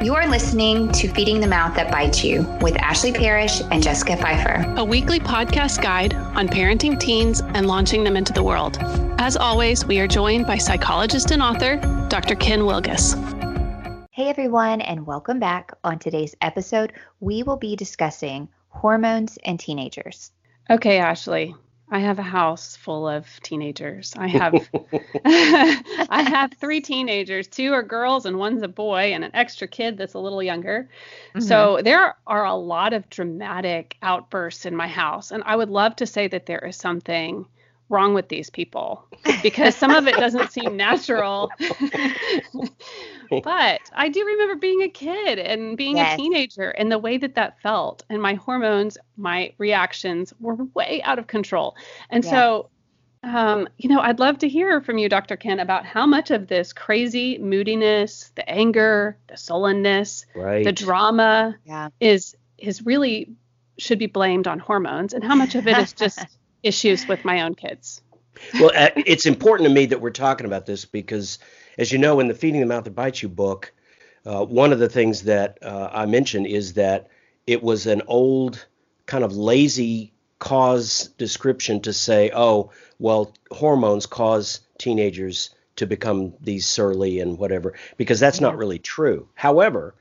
You are listening to Feeding the Mouth That Bites You with Ashley Parrish and Jessica Pfeiffer, a weekly podcast guide on parenting teens and launching them into the world. As always, we are joined by psychologist and author Dr. Ken Wilgus. Hey everyone, and welcome back. On today's episode, we will be discussing hormones and teenagers. Okay, Ashley, I have a house full of teenagers. I have I have three teenagers. Two are girls and one's a boy and an extra kid that's a little younger. Mm-hmm. So there are a lot of dramatic outbursts in my house and I would love to say that there is something wrong with these people because some of it doesn't seem natural. but I do remember being a kid and being yes. a teenager and the way that that felt and my hormones, my reactions were way out of control. And yes. so um, you know, I'd love to hear from you, Dr. Ken, about how much of this crazy moodiness, the anger, the sullenness, right. the drama yeah. is is really should be blamed on hormones and how much of it is just issues with my own kids. well, uh, it's important to me that we're talking about this because, as you know, in the Feeding the Mouth That Bites You book, uh, one of the things that uh, I mentioned is that it was an old kind of lazy cause description to say, oh, well, hormones cause teenagers to become these surly and whatever, because that's not really true. However,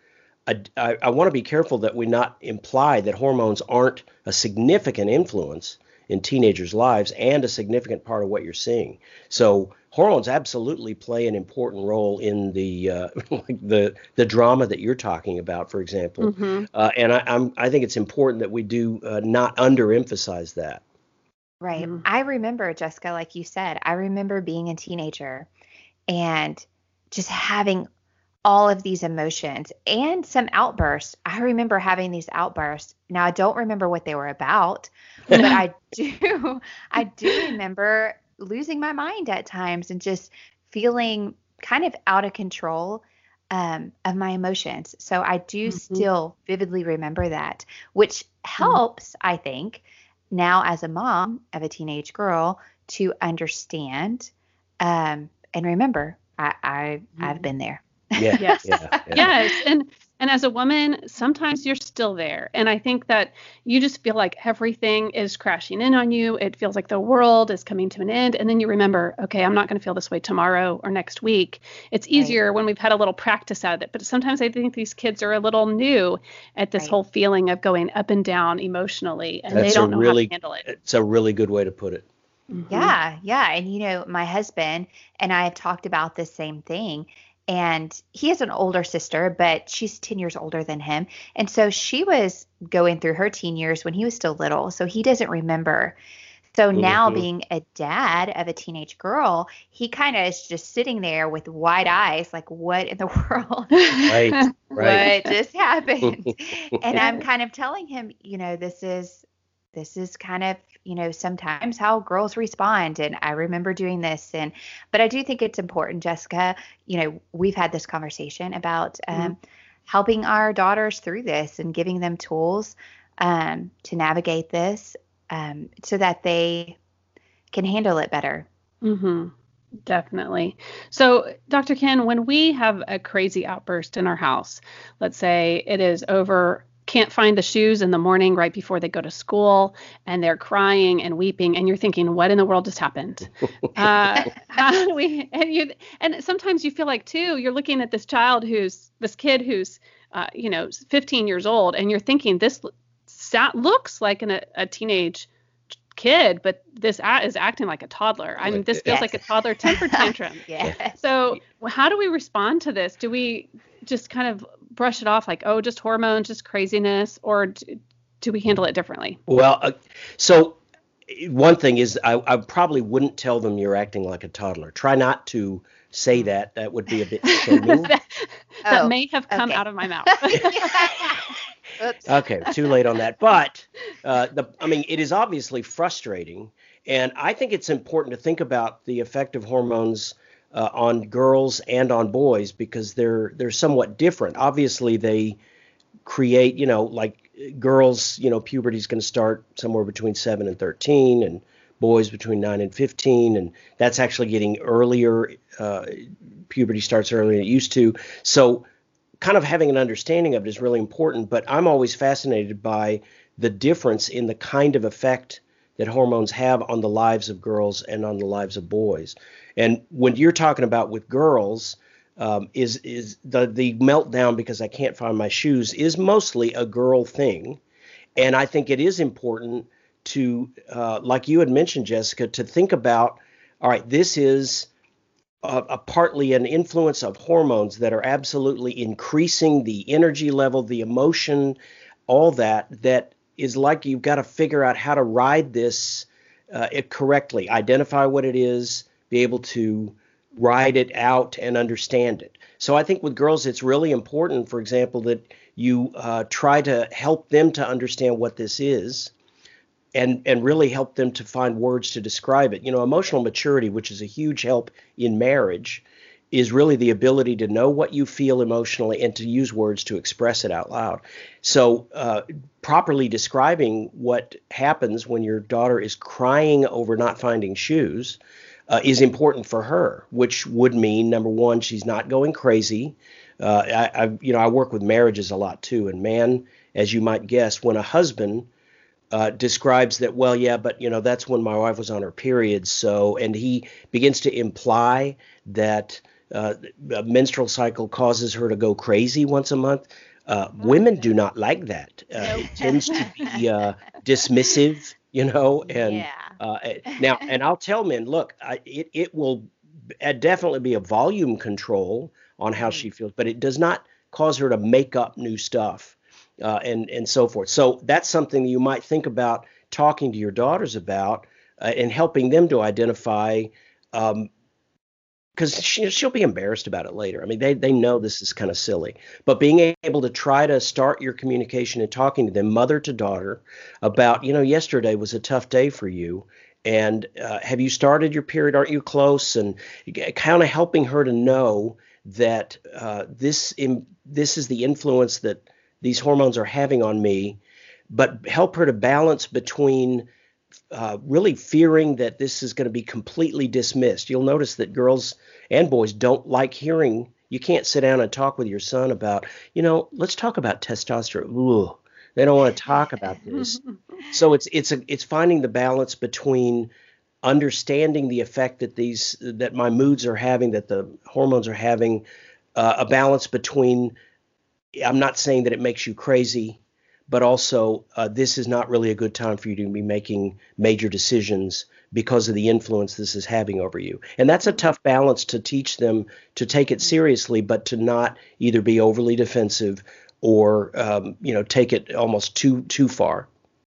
I, I, I want to be careful that we not imply that hormones aren't a significant influence in teenagers' lives and a significant part of what you're seeing. So hormones absolutely play an important role in the uh, like the the drama that you're talking about, for example. Mm-hmm. Uh, and I, am I think it's important that we do uh, not underemphasize that. Right. Mm-hmm. I remember Jessica, like you said, I remember being a teenager and just having all of these emotions and some outbursts. I remember having these outbursts. Now I don't remember what they were about, but I do I do remember losing my mind at times and just feeling kind of out of control um, of my emotions. So I do mm-hmm. still vividly remember that, which mm-hmm. helps, mm-hmm. I think, now as a mom of a teenage girl to understand um, and remember I, I mm-hmm. I've been there. Yeah. yes. Yeah, yeah. Yes. And and as a woman, sometimes you're still there. And I think that you just feel like everything is crashing in on you. It feels like the world is coming to an end. And then you remember, okay, I'm not going to feel this way tomorrow or next week. It's easier right. when we've had a little practice at it. But sometimes I think these kids are a little new at this right. whole feeling of going up and down emotionally and That's they don't know really, how to handle it. It's a really good way to put it. Mm-hmm. Yeah, yeah. And you know, my husband and I have talked about the same thing and he has an older sister, but she's 10 years older than him. And so she was going through her teen years when he was still little, so he doesn't remember. So now, mm-hmm. being a dad of a teenage girl, he kind of is just sitting there with wide eyes, like, what in the world? Right, right. what just happened? and I'm kind of telling him, you know, this is this is kind of you know sometimes how girls respond and i remember doing this and but i do think it's important jessica you know we've had this conversation about um, mm-hmm. helping our daughters through this and giving them tools um, to navigate this um, so that they can handle it better mm-hmm. Definitely. So, Dr. Ken, when we have a crazy outburst in our house, let's say it is over can't find the shoes in the morning right before they go to school and they're crying and weeping and you're thinking what in the world just happened uh, how do we and you and sometimes you feel like too you're looking at this child who's this kid who's uh, you know 15 years old and you're thinking this sat, looks like an, a, a teenage kid, but this is acting like a toddler. I mean, this feels yes. like a toddler temper tantrum. yeah. So, how do we respond to this? Do we just kind of brush it off like, oh, just hormones, just craziness, or do, do we handle it differently? Well, uh, so one thing is I, I, probably wouldn't tell them you're acting like a toddler. Try not to say hmm. that. That would be a bit shaming. that, that oh, may have come okay. out of my mouth. okay, too late on that. But uh, the, I mean, it is obviously frustrating, and I think it's important to think about the effect of hormones uh, on girls and on boys because they're they're somewhat different. Obviously, they create, you know, like girls, you know, puberty is going to start somewhere between seven and thirteen, and boys between nine and fifteen, and that's actually getting earlier. Uh, puberty starts earlier than it used to. So kind of having an understanding of it is really important. But I'm always fascinated by the difference in the kind of effect that hormones have on the lives of girls and on the lives of boys. And when you're talking about with girls, um, is is the the meltdown because I can't find my shoes is mostly a girl thing, and I think it is important to, uh, like you had mentioned, Jessica, to think about. All right, this is a, a partly an influence of hormones that are absolutely increasing the energy level, the emotion, all that. That is like you've got to figure out how to ride this uh, it correctly, identify what it is, be able to ride it out and understand it. So I think with girls, it's really important, for example, that you uh, try to help them to understand what this is. And, and really help them to find words to describe it. You know, emotional maturity, which is a huge help in marriage, is really the ability to know what you feel emotionally and to use words to express it out loud. So, uh, properly describing what happens when your daughter is crying over not finding shoes uh, is important for her, which would mean number one, she's not going crazy. Uh, I, I, you know, I work with marriages a lot too, and man, as you might guess, when a husband uh, describes that, well, yeah, but you know, that's when my wife was on her period, so, and he begins to imply that uh, a menstrual cycle causes her to go crazy once a month. Uh, women do not like that. Uh, it tends to be uh, dismissive, you know, and yeah. Uh, now, and I'll tell men, look, I, it it will definitely be a volume control on how she feels, but it does not cause her to make up new stuff uh, and and so forth. So that's something you might think about talking to your daughters about uh, and helping them to identify. Um, because she, she'll be embarrassed about it later. I mean, they, they know this is kind of silly, but being able to try to start your communication and talking to them, mother to daughter, about, you know, yesterday was a tough day for you. And uh, have you started your period? Aren't you close? And kind of helping her to know that uh, this this is the influence that these hormones are having on me, but help her to balance between uh, really fearing that this is going to be completely dismissed. You'll notice that girls and boys don't like hearing. You can't sit down and talk with your son about, you know, let's talk about testosterone. Ooh, they don't want to talk about this. so it's it's a it's finding the balance between understanding the effect that these that my moods are having, that the hormones are having, uh, a balance between. I'm not saying that it makes you crazy but also uh, this is not really a good time for you to be making major decisions because of the influence this is having over you. And that's a tough balance to teach them to take it seriously, but to not either be overly defensive or um, you know take it almost too too far.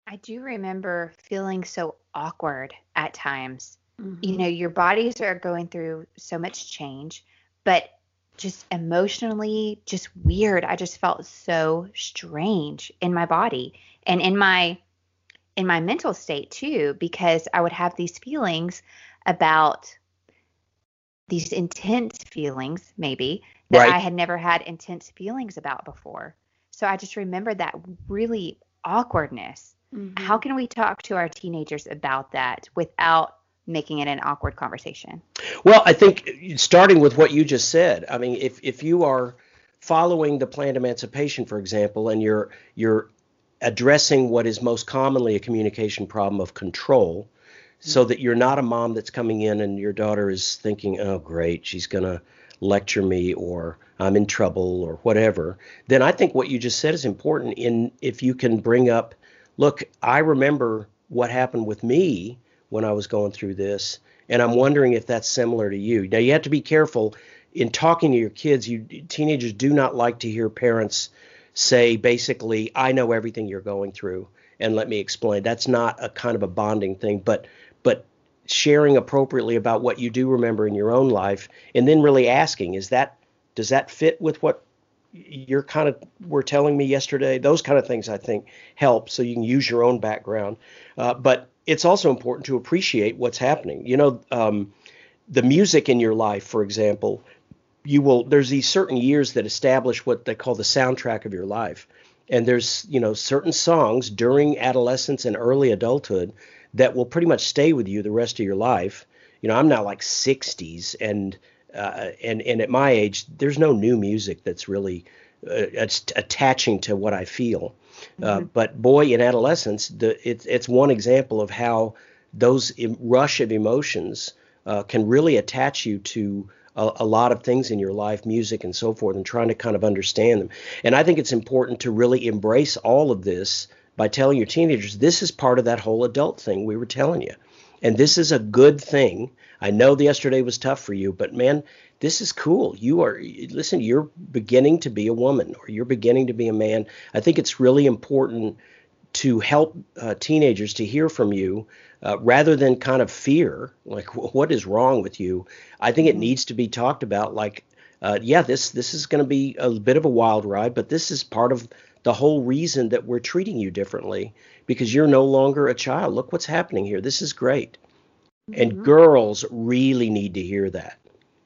I do remember feeling so awkward at times. Mm-hmm. You know, your bodies are going through so much change, but just emotionally just weird. I just felt so strange in my body and in my in my mental state too because I would have these feelings about these intense feelings maybe that right. I had never had intense feelings about before. So I just remember that really awkwardness. Mm-hmm. How can we talk to our teenagers about that without making it an awkward conversation? Well, I think starting with what you just said, I mean, if if you are following the planned emancipation, for example, and you're you're addressing what is most commonly a communication problem of control, mm-hmm. so that you're not a mom that's coming in and your daughter is thinking, oh great, she's gonna lecture me or I'm in trouble or whatever, then I think what you just said is important in if you can bring up, look, I remember what happened with me when I was going through this, and I'm wondering if that's similar to you. Now you have to be careful in talking to your kids. You teenagers do not like to hear parents say basically, "I know everything you're going through, and let me explain." That's not a kind of a bonding thing, but but sharing appropriately about what you do remember in your own life, and then really asking, "Is that does that fit with what you're kind of were telling me yesterday?" Those kind of things I think help, so you can use your own background. Uh, but it's also important to appreciate what's happening. You know, um, the music in your life, for example, you will there's these certain years that establish what they call the soundtrack of your life. And there's, you know, certain songs during adolescence and early adulthood that will pretty much stay with you the rest of your life. You know, I'm now like 60s and uh, and and at my age, there's no new music that's really uh, attaching to what I feel. Uh, mm-hmm. but boy, in adolescence, the, it, it's one example of how those rush of emotions uh, can really attach you to a, a, lot of things in your life, music and so forth, and trying to kind of understand them. And I think it's important to really embrace all of this by telling your teenagers this is part of that whole adult thing we were telling you. And this is a good thing. I know the yesterday was tough for you, but man, this is cool. You are listen, you're beginning to be a woman or you're beginning to be a man. I think it's really important to help uh, teenagers to hear from you uh, rather than kind of fear, like what is wrong with you. I think it mm-hmm. needs to be talked about. Like, uh, yeah, this this is going to be a bit of a wild ride, but this is part of the whole reason that we're treating you differently because you're no longer a child. Look what's happening here. This is great. Mm-hmm. And girls really need to hear that.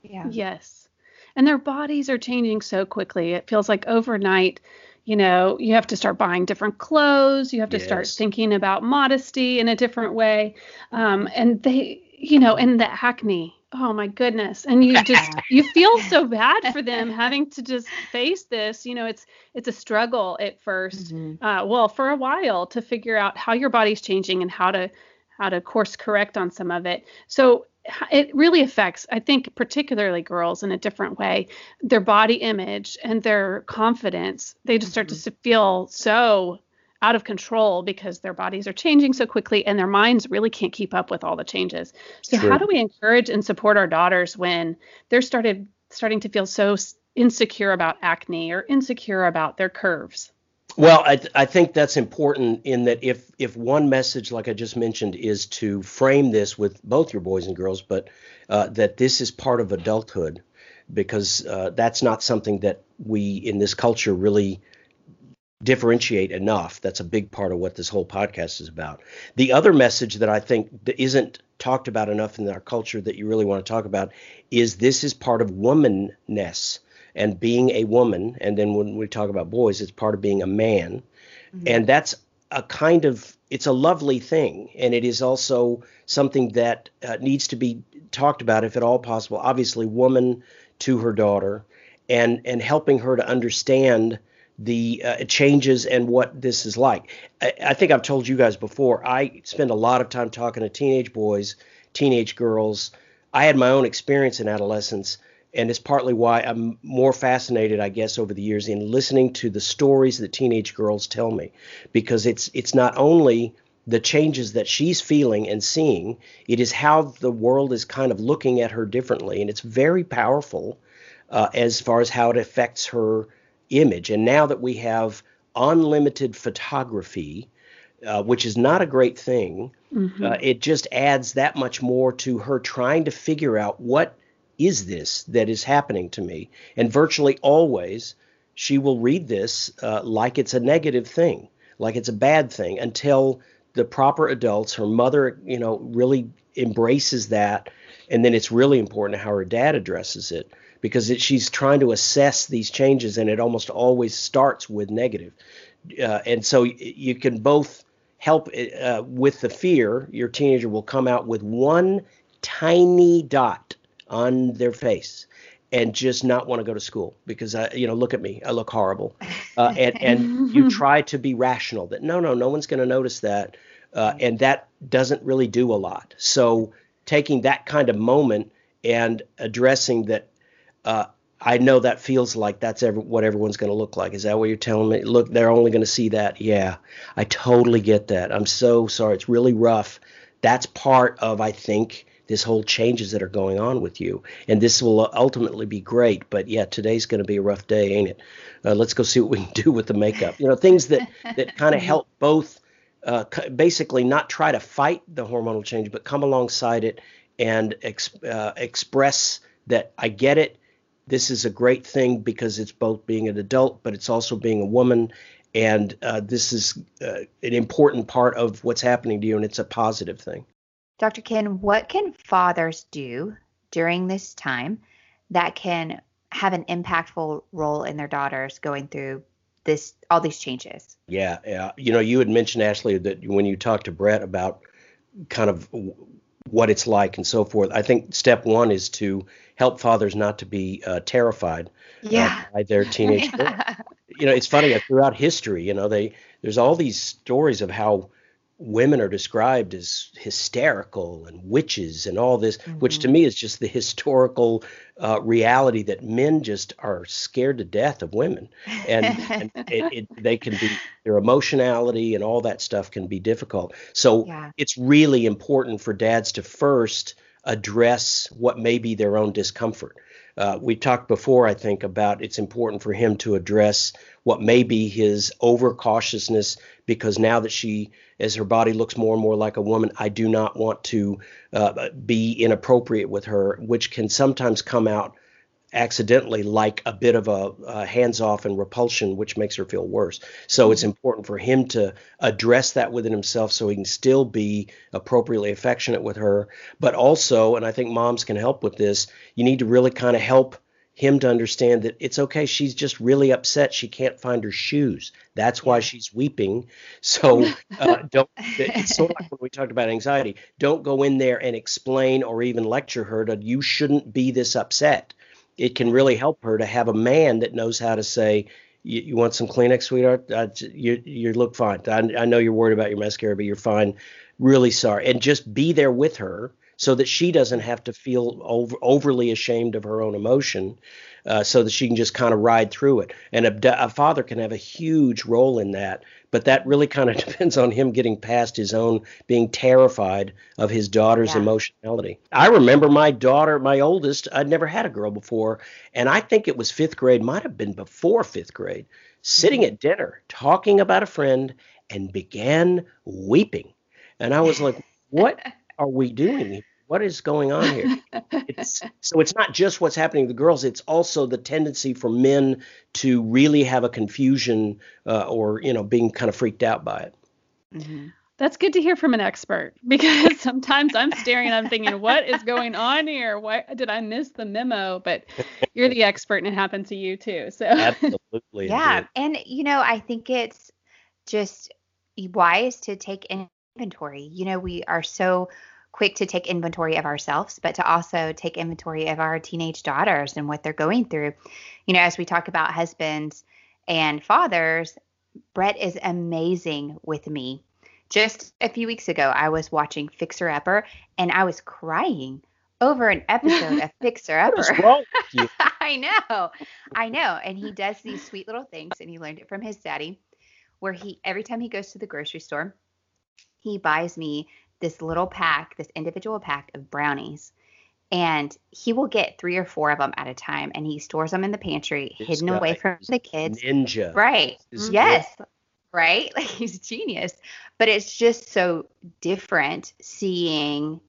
Yeah. Yes. And their bodies are changing so quickly. It feels like overnight you know, you have to start buying different clothes. You have to yes. start thinking about modesty in a different way. Um, and they, you know, and the acne. Oh my goodness. And you just you feel so bad for them having to just face this. You know, it's it's a struggle at 1st mm-hmm. uh, well, for a while to figure out how your body's changing and how to how to course correct on some of it. So it really affects, I think, particularly girls in a different way, their body image and their confidence. They just start mm-hmm. to feel so out of control because their bodies are changing so quickly and their minds really can't keep up with all the changes. So how do we encourage and support our daughters when they're started starting to feel so insecure about acne or insecure about their curves? Well, I, th- I think that's important in that if if one message, like I just mentioned, is to frame this with both your boys and girls, but uh, that this is part of adulthood, because uh, that's not something that we in this culture really differentiate enough. That's a big part of what this whole podcast is about. The other message that I think isn't talked about enough in our culture that you really want to talk about is this is part of womanness and being a woman. And then when we talk about boys, it's part of being a man. Mm-hmm. And that's a kind of it's a lovely thing and it is also something that uh, needs to be talked about if at all possible obviously woman to her daughter and and helping her to understand the uh, changes and what this is like. I, I, think i've told you guys before i spend a lot of time talking to teenage boys teenage girls. I had my own experience in adolescence and it's partly why I'm more fascinated, I guess, over the years in listening to the stories that teenage girls tell me, because it's it's not only the changes that she's feeling and seeing, it is how the world is kind of looking at her differently, and it's very powerful uh, as far as how it affects her image. And now that we have unlimited photography, uh, which is not a great thing, mm-hmm. uh, it just adds that much more to her trying to figure out what is this that is happening to me? And virtually always, she will read this uh, like it's a negative thing, like it's a bad thing, until the proper adults, her mother, you know, really embraces that. And then it's really important how her dad addresses it because it, she's trying to assess these changes, and it almost always starts with negative. Uh, and so you can both help uh, with the fear. Your teenager will come out with one tiny dot on their face and just not want to go to school because I, you know, look at me, I look horrible, uh, and and you try to be rational that no, no, no one's going to notice that, uh, and that doesn't really do a lot. So taking that kind of moment and addressing that, uh, I know that feels like that's every, what everyone's going to look like. Is that what you're telling me? Look, they're only going to see that. Yeah, I totally get that. I'm so sorry. It's really rough. That's part of, I think this whole changes that are going on with you. And this will ultimately be great. But yeah, today's going to be a rough day, ain't it? Uh, let's go see what we can do with the makeup. You know, things that that kind of help both. Uh, basically, not try to fight the hormonal change, but come alongside it and ex- uh, express that I get it. This is a great thing because it's both being an adult, but it's also being a woman, and uh, this is uh, an important part of what's happening to you, and it's a positive thing. Dr. Ken, what can fathers do during this time that can have an impactful role in their daughters going through this all these changes? Yeah, yeah. You know, you had mentioned Ashley that when you talked to Brett about kind of what it's like and so forth. I think step one is to help fathers not to be uh, terrified uh, by their teenage. You know, it's funny uh, throughout history. You know, they there's all these stories of how women are described as hysterical and witches and all this, which to me is just the historical uh, reality that men just are scared to death of women, and, and it, it, they can be their emotionality and all that stuff can be difficult. So Yeah. it's really important for dads to first address what may be their own discomfort. Uh, we talked before, I think, about it's important for him to address what may be his overcautiousness because now that she, as her body looks more and more like a woman, I do not want to uh, be inappropriate with her, which can sometimes come out accidentally like a bit of a, a hands off and repulsion, which makes her feel worse. So it's important for him to address that within himself so he can still be appropriately affectionate with her. But also, and I think moms can help with this, you need to really kind of help him to understand that it's okay. She's just really upset. She can't find her shoes. That's why she's weeping. So uh, don't. It's sort of like when we talked about anxiety. Don't go in there and explain or even lecture her that you shouldn't be this upset. It can really help her to have a man that knows how to say, "You, you want some Kleenex, sweetheart? Uh, you you look fine. I, I know you're worried about your mascara, but you're fine. Really sorry." And just be there with her so that she doesn't have to feel over, overly ashamed of her own emotion, uh, so that she can just kind of ride through it. And a, a father can have a huge role in that, but that really kind of depends on him getting past his own being terrified of his daughter's Yeah. emotionality. I remember my daughter, my oldest, I'd never had a girl before, and I think it was fifth grade, might have been before fifth grade, sitting at dinner talking about a friend and began weeping. And I was like, what are we doing? here? What is going on here? It's, so it's not just what's happening to the girls; it's also the tendency for men to really have a confusion uh, or you know being kind of freaked out by it. Mhm. That's good to hear from an expert because sometimes I'm staring and I'm thinking, what is going on here? Why did I miss the memo? But you're the expert and it happened to you too. So Absolutely. Yeah. did. And, you know, I think it's just wise to take inventory. You know, we are so quick to take inventory of ourselves, but to also take inventory of our teenage daughters and what they're going through. You know, as we talk about husbands and fathers, Brett is amazing with me. Just a few weeks ago, I was watching Fixer Upper and I was crying over an episode of Fixer Upper. is wrong with you? I know. I know. And he does these sweet little things and he learned it from his daddy where he every time he goes to the grocery store, he buys me this little pack, this individual pack of brownies. And he will get three or four of them at a time and he stores them in the pantry, This hidden away from the kids. Ninja. Right. Yes. Right? Like he's genius. But it's just so different seeing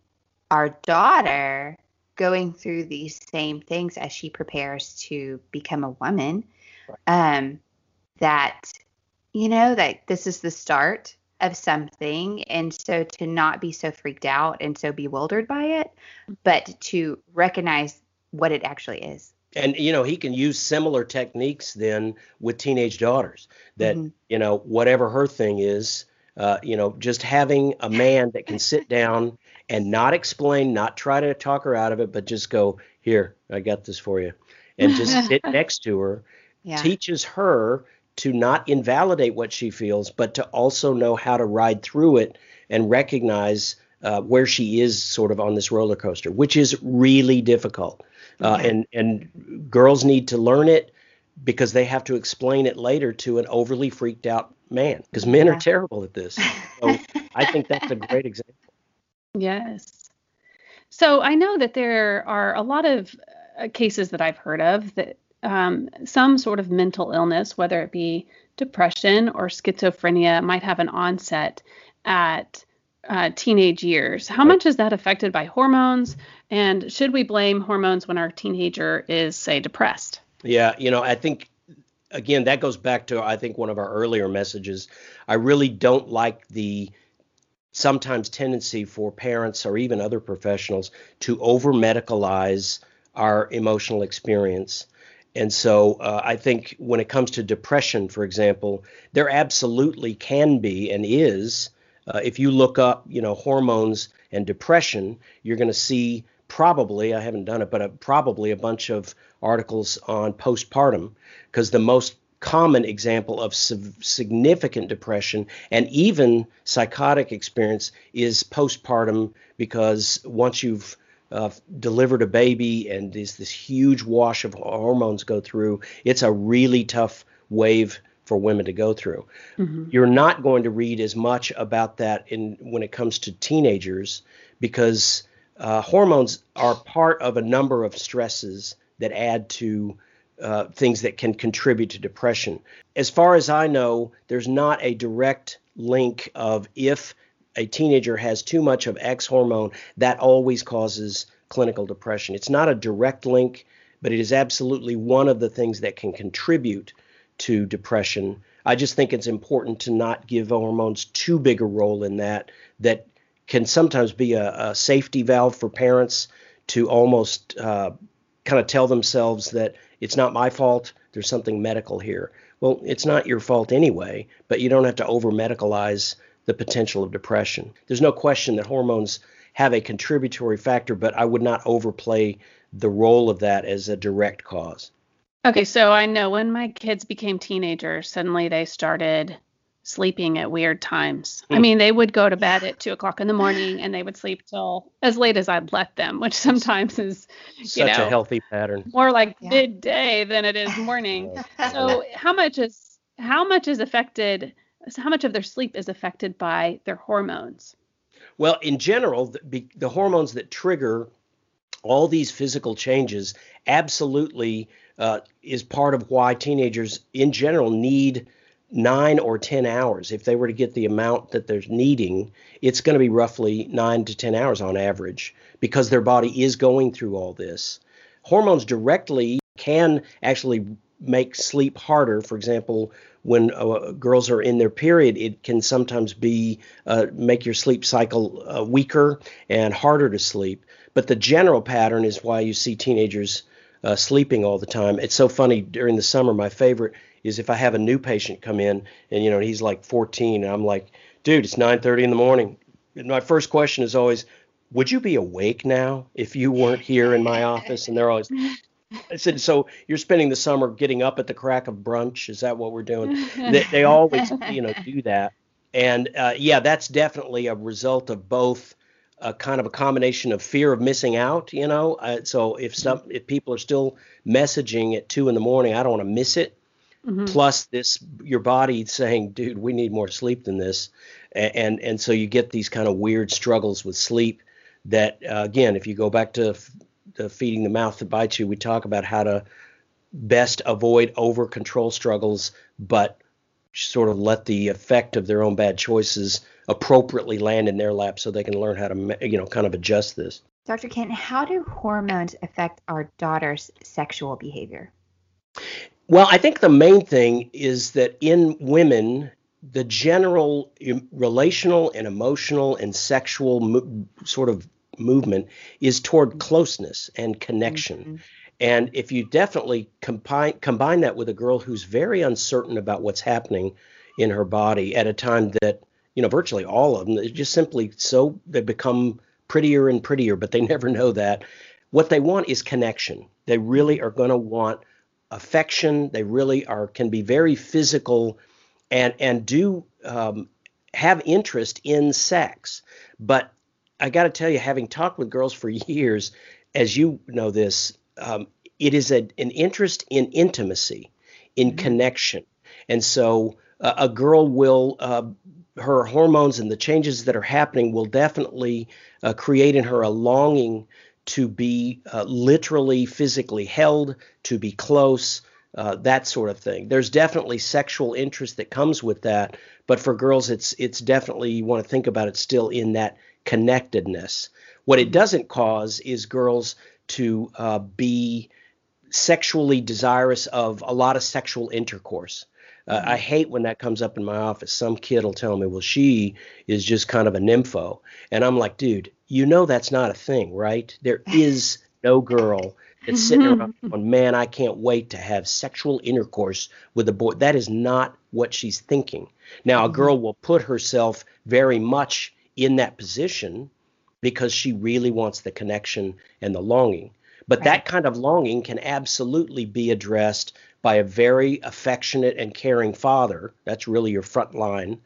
our daughter going through these same things as she prepares to become a woman. Um that you know that this is the start of something and so to not be so freaked out and so bewildered by it, but to recognize what it actually is. And you know, he can use similar techniques then with teenage daughters. That Mhm. you know, whatever her thing is, uh, you know, just having a man that can sit down and not explain, not try to talk her out of it, but just go, "Here, I got this for you," and just sit next to her Yeah. teaches her to not invalidate what she feels, but to also know how to ride through it and recognize uh, where she is sort of on this roller coaster, which is really difficult. Uh, Yeah. And and girls need to learn it because they have to explain it later to an overly freaked out man because men Yeah. are terrible at this. So I think that's a great example. Yes. So I know that there are a lot of uh, cases that I've heard of that um, some sort of mental illness, whether it be depression or schizophrenia, might have an onset at uh, teenage years. How much is that affected by hormones? And should we blame hormones when our teenager is, say, depressed? Yeah, you know, I think again that goes back to I think one of our earlier messages. I really don't like the sometimes tendency for parents or even other professionals to over medicalize our emotional experience. And so uh, I think when it comes to depression, for example, there absolutely can be and is Uh, if you look up, you know, hormones and depression, you're going to see probably, I haven't done it, but a, probably a bunch of articles on postpartum because the most common example of significant depression and even psychotic experience is postpartum because once you've uh, delivered a baby and there's this huge wash of hormones go through, it's a really tough wave for women to go through. Mm-hmm. You're not going to read as much about that in when it comes to teenagers because uh, hormones are part of a number of stresses that add to uh, things that can contribute to depression. As far as I know, there's not a direct link of if a teenager has too much of X hormone, that always causes clinical depression. It's not a direct link, but it is absolutely one of the things that can contribute to depression. I just think it's important to not give hormones too big a role in that, that can sometimes be a, a safety valve for parents to almost uh, kind of tell themselves that it's not my fault, there's something medical here. Well, it's not your fault anyway, but you don't have to over medicalize the potential of depression. There's no question that hormones have a contributory factor, but I would not overplay the role of that as a direct cause. Okay, so I know when my kids became teenagers, suddenly they started sleeping at weird times. I hmm. mean, they would go to bed at two o'clock in the morning and they would sleep till as late as I'd let them, which sometimes is such you know, a healthy pattern. More like yeah. midday than it is morning. so how much is how much is affected? So how much of their sleep is affected by their hormones? Well, in general, the, the hormones that trigger all these physical changes absolutely uh, is part of why teenagers in general need nine or 10 hours. If they were to get the amount that they're needing, it's going to be roughly nine to 10 hours on average because their body is going through all this. Hormones directly can actually make sleep harder. For example, when uh, girls are in their period, it can sometimes be uh, make your sleep cycle uh, weaker and harder to sleep. But the general pattern is why you see teenagers uh, sleeping all the time. It's so funny during the summer. My favorite is if I have a new patient come in and you know he's like 14 and I'm like, dude, it's 9:30 in the morning. And my first question is always, would you be awake now if you weren't here in my office? And they're always, I said, so you're spending the summer getting up at the crack of brunch? Is that what we're doing? they, they always, you know, do that. And uh, yeah, that's definitely a result of both a kind of a combination of fear of missing out, you know. Uh, so if some if people are still messaging at two in the morning, I don't want to miss it. Mm-hmm. Plus this, your body saying, "Dude, we need more sleep than this," and and, and so you get these kind of weird struggles with sleep. That uh, again, if you go back to f- the feeding the mouth that bites you, we talk about how to best avoid over control struggles, but sort of let the effect of their own bad choices appropriately land in their lap so they can learn how to you know kind of adjust this. Dr. Ken, how do hormones affect our daughter's sexual behavior? Well, I think the main thing is that in women, the general relational and emotional and sexual mo- sort of movement is toward closeness and connection. Mm-hmm. And if you definitely combine combine that with a girl who's very uncertain about what's happening in her body at a time that you know virtually all of them just simply so they become prettier and prettier, but they never know that. What they want is connection. They really are going to want affection. They really are can be very physical, and and do um, have interest in sex. But I got to tell you, having talked with girls for years, as you know this, um, it is a, an interest in intimacy, in mm-hmm. connection, and so uh, a girl will. Uh, her hormones and the changes that are happening will definitely uh, create in her a longing to be uh, literally physically held, to be close, uh, that sort of thing. There's definitely sexual interest that comes with that, but for girls, it's it's definitely you want to think about it still in that connectedness. What it doesn't cause is girls to uh, be sexually desirous of a lot of sexual intercourse. Uh, I hate when that comes up in my office. Some kid will tell me, well, she is just kind of a nympho. And I'm like, dude, you know that's not a thing, right? There is no girl that's sitting around going, man, I can't wait to have sexual intercourse with a boy. That is not what she's thinking. Now, a girl will put herself very much in that position because she really wants the connection and the longing. But right. that kind of longing can absolutely be addressed by a very affectionate and caring father. That's really your front line.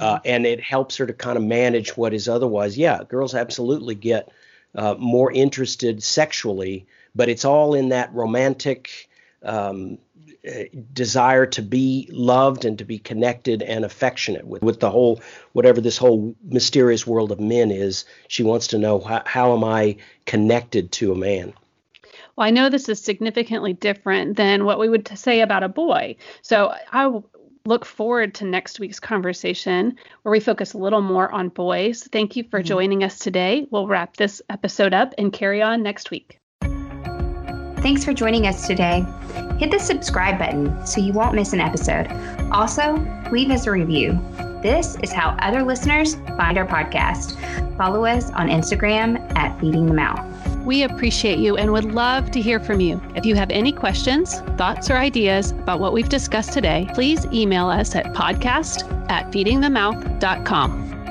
Uh, mm-hmm. and it helps her to kind of manage what is otherwise, yeah, girls absolutely get uh, more interested sexually, but it's all in that romantic um, uh, desire to be loved and to be connected and affectionate with, with the whole whatever this whole mysterious world of men is she wants to know how, how am i connected to a man? Well i know this is significantly different than what we would say about a boy. So i look forward to next week's conversation where we focus a little more on boys. Thank you for mm-hmm. joining us today. We'll wrap this episode up and carry on next week Thanks for joining us today. Hit the subscribe button so you won't miss an episode. Also, leave us a review. This is how other listeners find our podcast. Follow us on Instagram at Feeding the Mouth. We appreciate you and would love to hear from you. If you have any questions, thoughts, or ideas about what we've discussed today, please email us at podcast at feedingthemouth.com.